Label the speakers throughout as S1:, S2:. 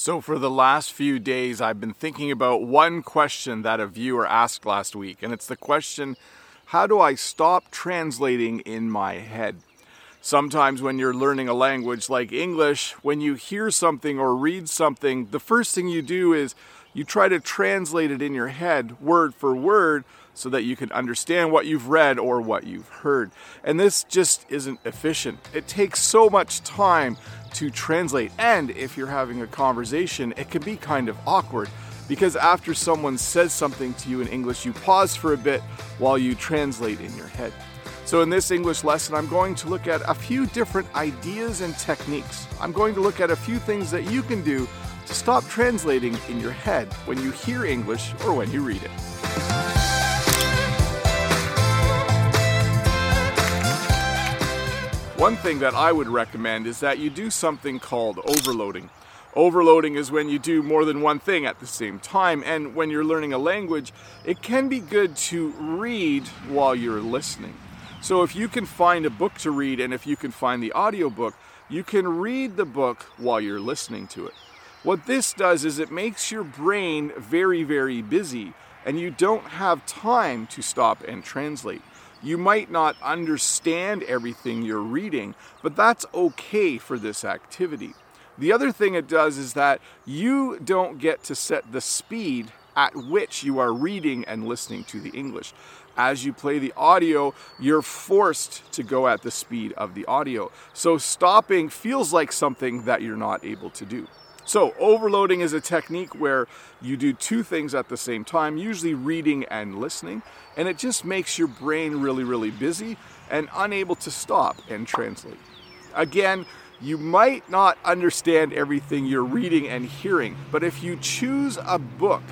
S1: So, for the last few days, I've been thinking about one question that a viewer asked last week, and it's the question How do I stop translating in my head? Sometimes, when you're learning a language like English, when you hear something or read something, the first thing you do is you try to translate it in your head, word for word, so that you can understand what you've read or what you've heard. And this just isn't efficient. It takes so much time to translate. And if you're having a conversation, it can be kind of awkward because after someone says something to you in English, you pause for a bit while you translate in your head. So, in this English lesson, I'm going to look at a few different ideas and techniques. I'm going to look at a few things that you can do to stop translating in your head when you hear English or when you read it. One thing that I would recommend is that you do something called overloading. Overloading is when you do more than one thing at the same time, and when you're learning a language, it can be good to read while you're listening. So if you can find a book to read and if you can find the audiobook, you can read the book while you're listening to it. What this does is it makes your brain very, very busy, and you don't have time to stop and translate. You might not understand everything you're reading, but that's okay for this activity. The other thing it does is that you don't get to set the speed at which you are reading and listening to the English. As you play the audio, you're forced to go at the speed of the audio. So stopping feels like something that you're not able to do. So, overloading is a technique where you do two things at the same time, usually reading and listening, and it just makes your brain really, really busy and unable to stop and translate. Again, you might not understand everything you're reading and hearing, but if you choose a book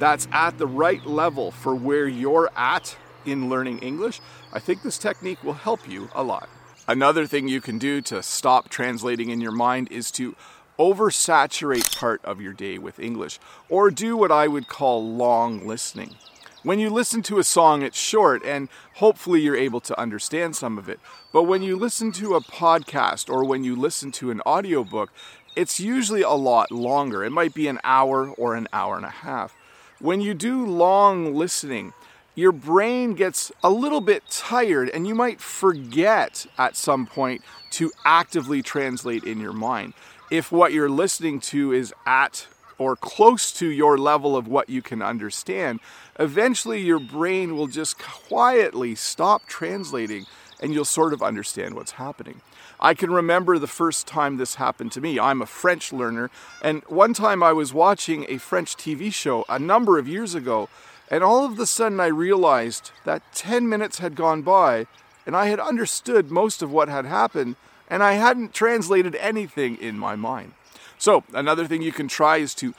S1: that's at the right level for where you're at in learning English, I think this technique will help you a lot. Another thing you can do to stop translating in your mind is to oversaturate part of your day with English, or do what I would call long listening. When you listen to a song, it's short and hopefully you're able to understand some of it. But when you listen to a podcast or when you listen to an audiobook, it's usually a lot longer. It might be an hour or an hour and a half. When you do long listening, your brain gets a little bit tired and you might forget at some point to actively translate in your mind. If what you're listening to is at or close to your level of what you can understand, eventually your brain will just quietly stop translating and you'll sort of understand what's happening. I can remember the first time this happened to me. I'm a French learner, and one time I was watching a French TV show a number of years ago, and all of a sudden I realized that 10 minutes had gone by and I had understood most of what had happened, and I hadn't translated anything in my mind. So, another thing you can try is to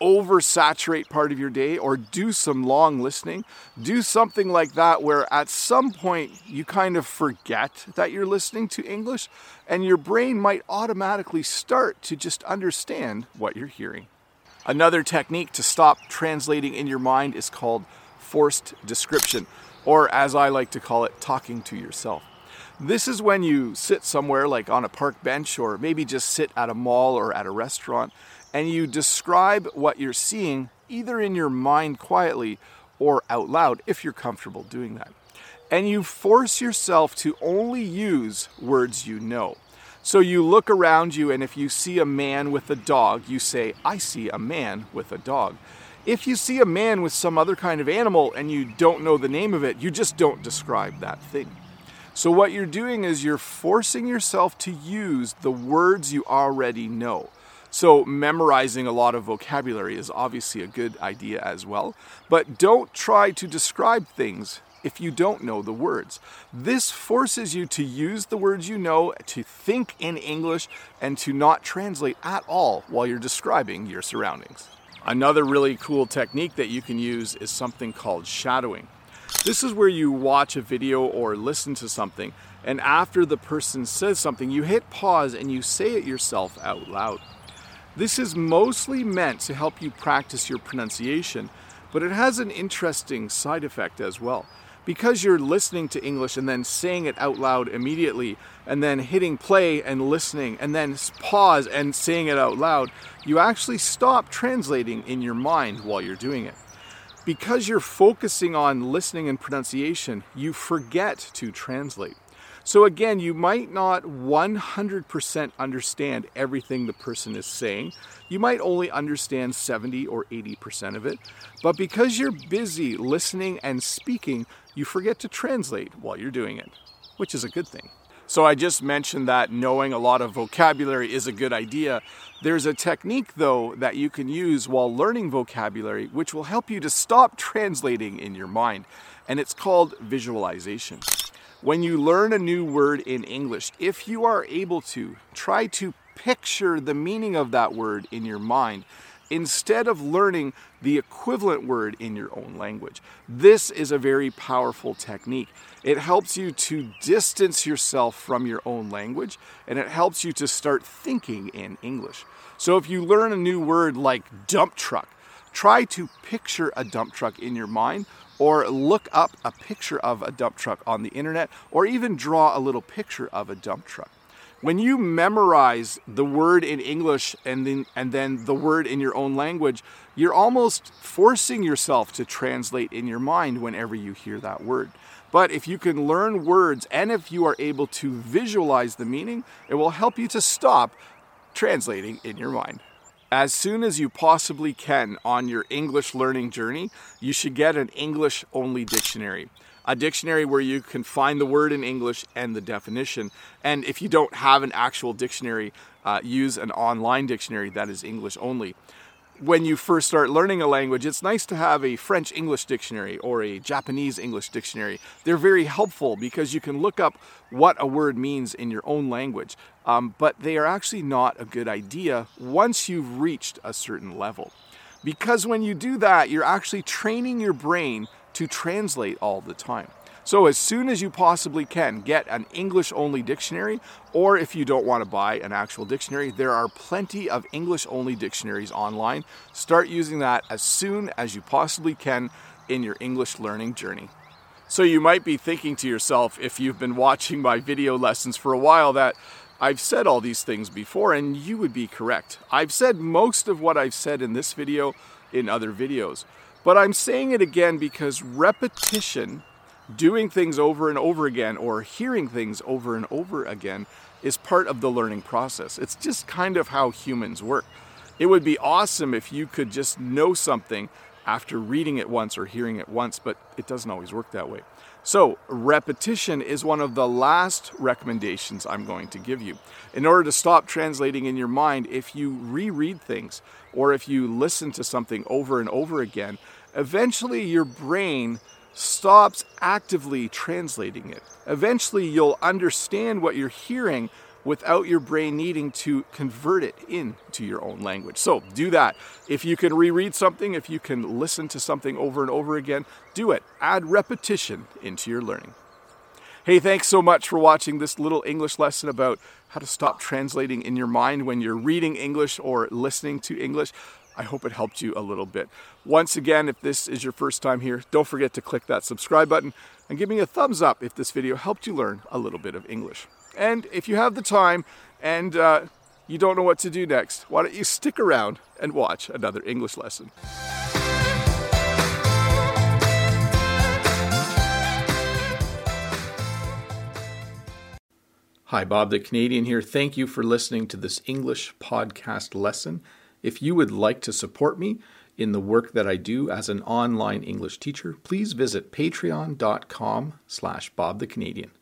S1: oversaturate part of your day or do some long listening. Do something like that where at some point you kind of forget that you're listening to English and your brain might automatically start to just understand what you're hearing. Another technique to stop translating in your mind is called forced description, or as I like to call it, talking to yourself. This is when you sit somewhere like on a park bench or maybe just sit at a mall or at a restaurant and you describe what you're seeing either in your mind quietly or out loud if you're comfortable doing that. And you force yourself to only use words you know. So you look around you, and if you see a man with a dog, you say, I see a man with a dog. If you see a man with some other kind of animal and you don't know the name of it, you just don't describe that thing. So, what you're doing is you're forcing yourself to use the words you already know. So, memorizing a lot of vocabulary is obviously a good idea as well, but don't try to describe things if you don't know the words. This forces you to use the words you know, to think in English, and to not translate at all while you're describing your surroundings. Another really cool technique that you can use is something called shadowing. This is where you watch a video or listen to something, and after the person says something, you hit pause and you say it yourself out loud. This is mostly meant to help you practice your pronunciation, but it has an interesting side effect as well. because you're listening to English and then saying it out loud immediately, and then hitting play and listening, and then pause and saying it out loud, you actually stop translating in your mind while you're doing it. Because you're focusing on listening and pronunciation, you forget to translate. So, again, you might not 100% understand everything the person is saying. You might only understand 70 or 80% of it. But because you're busy listening and speaking, you forget to translate while you're doing it, which is a good thing. So, I just mentioned that knowing a lot of vocabulary is a good idea. There's a technique, though, that you can use while learning vocabulary, which will help you to stop translating in your mind, and it's called visualization. When you learn a new word in English, if you are able to, try to picture the meaning of that word in your mind instead of learning the equivalent word in your own language. This is a very powerful technique. It helps you to distance yourself from your own language and it helps you to start thinking in English. So if you learn a new word like dump truck, try to picture a dump truck in your mind or look up a picture of a dump truck on the internet, or even draw a little picture of a dump truck. When you memorize the word in English and then, and then the word in your own language, you're almost forcing yourself to translate in your mind whenever you hear that word. But if you can learn words and if you are able to visualize the meaning, it will help you to stop translating in your mind. As soon as you possibly can on your English learning journey, you should get an English only dictionary. A dictionary where you can find the word in English and the definition. And if you don't have an actual dictionary, uh, use an online dictionary that is English only when you first start learning a language, it's nice to have a French English dictionary or a Japanese English dictionary. They're very helpful because you can look up what a word means in your own language, um, but they are actually not a good idea once you've reached a certain level. Because when you do that, you're actually training your brain to translate all the time. So, as soon as you possibly can, get an English only dictionary, or if you don't want to buy an actual dictionary, there are plenty of English only dictionaries online. Start using that as soon as you possibly can in your English learning journey. So, you might be thinking to yourself, if you've been watching my video lessons for a while, that I've said all these things before, and you would be correct. I've said most of what I've said in this video in other videos. But I'm saying it again because repetition doing things over and over again or hearing things over and over again is part of the learning process. It's just kind of how humans work. It would be awesome if you could just know something after reading it once or hearing it once, but it doesn't always work that way. So, repetition is one of the last recommendations I'm going to give you. In order to stop translating in your mind, if you reread things or if you listen to something over and over again, eventually your brain stops actively translating it. Eventually, you'll understand what you're hearing without your brain needing to convert it into your own language. So, do that. If you can reread something, if you can listen to something over and over again, do it. Add repetition into your learning. Hey, thanks so much for watching this little English lesson about how to stop translating in your mind when you're reading English or listening to English. I hope it helped you a little bit. Once again, if this is your first time here, don't forget to click that subscribe button and give me a thumbs up if this video helped you learn a little bit of English. And if you have the time and uh, you don't know what to do next, why don't you stick around and watch another English lesson. Hi, Bob the Canadian here. Thank you for listening to this English podcast lesson. If you would like to support me in the work that I do as an online English teacher, please visit patreon.com slash Bob the Canadian.